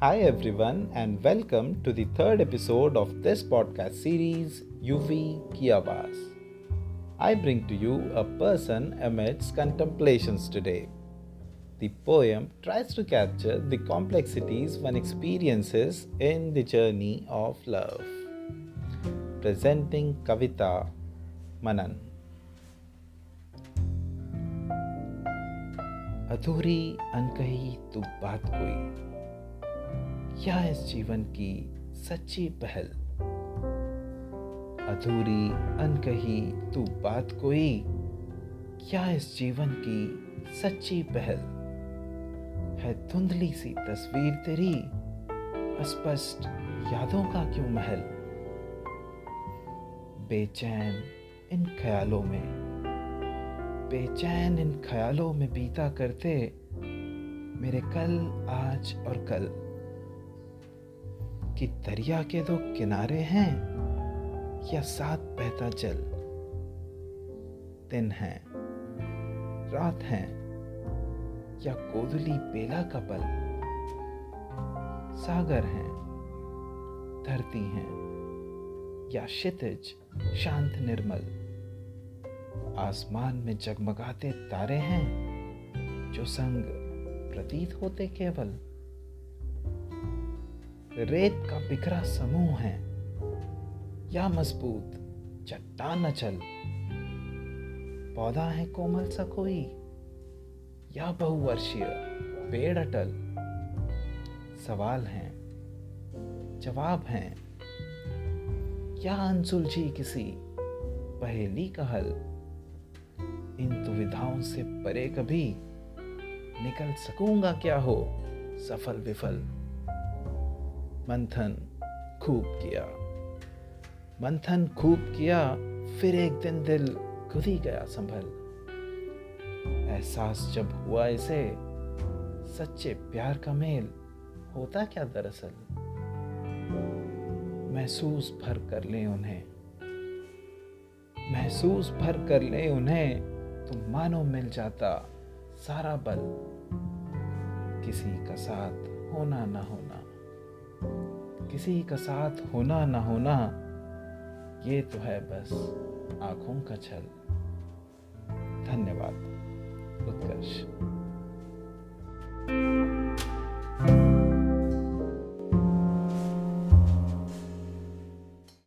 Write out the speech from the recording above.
Hi, everyone, and welcome to the third episode of this podcast series, UV Kiavas. I bring to you a person amidst contemplations today. The poem tries to capture the complexities one experiences in the journey of love. Presenting Kavita Manan. अधूरी अनकही तू बात कोई क्या इस जीवन की सच्ची पहल? अधूरी, अनकही, तू बात कोई? क्या इस जीवन की सच्ची पहल? है धुंधली सी तस्वीर तेरी, अस्पष्ट यादों का क्यों महल? बेचैन इन ख्यालों में, बेचैन इन ख्यालों में बीता करते मेरे कल, आज और कल। कि दरिया के दो किनारे हैं या साथ बहता जल। दिन है, रात है, या कोदली बेला का पल। सागर है, धरती है, या क्षितिज शांत निर्मल। आसमान में जगमगाते तारे हैं, जो संग प्रतीत होते केवल। रेत का बिखरा समूह है। या मज़बूत चट्टान अचल पौधा है कोमल सा कोई। या बहुवर्षीय पेड़ अटल। सवाल हैं, जवाब हैं। या अनसुलझी किसी पहेली का हल। इन दुविधाओं से परे कभी निकल सकूँगा क्या हो? सफल विफल। मंथन खूब किया। मंथन खूब किया, फिर एक दिन दिल खुद ही गया संभल। एहसास जब हुआ इसे, सच्चे प्यार का मेल होता क्या दरअसल? महसूस भर कर ले उन्हें। महसूस भर कर ले उन्हें तो मानो मिल जाता सारा बल। किसी का साथ होना ना होना। किसी का साथ होना ना होना, ये तो है बस आँखों का छल। धन्यवाद, उत्कर्ष।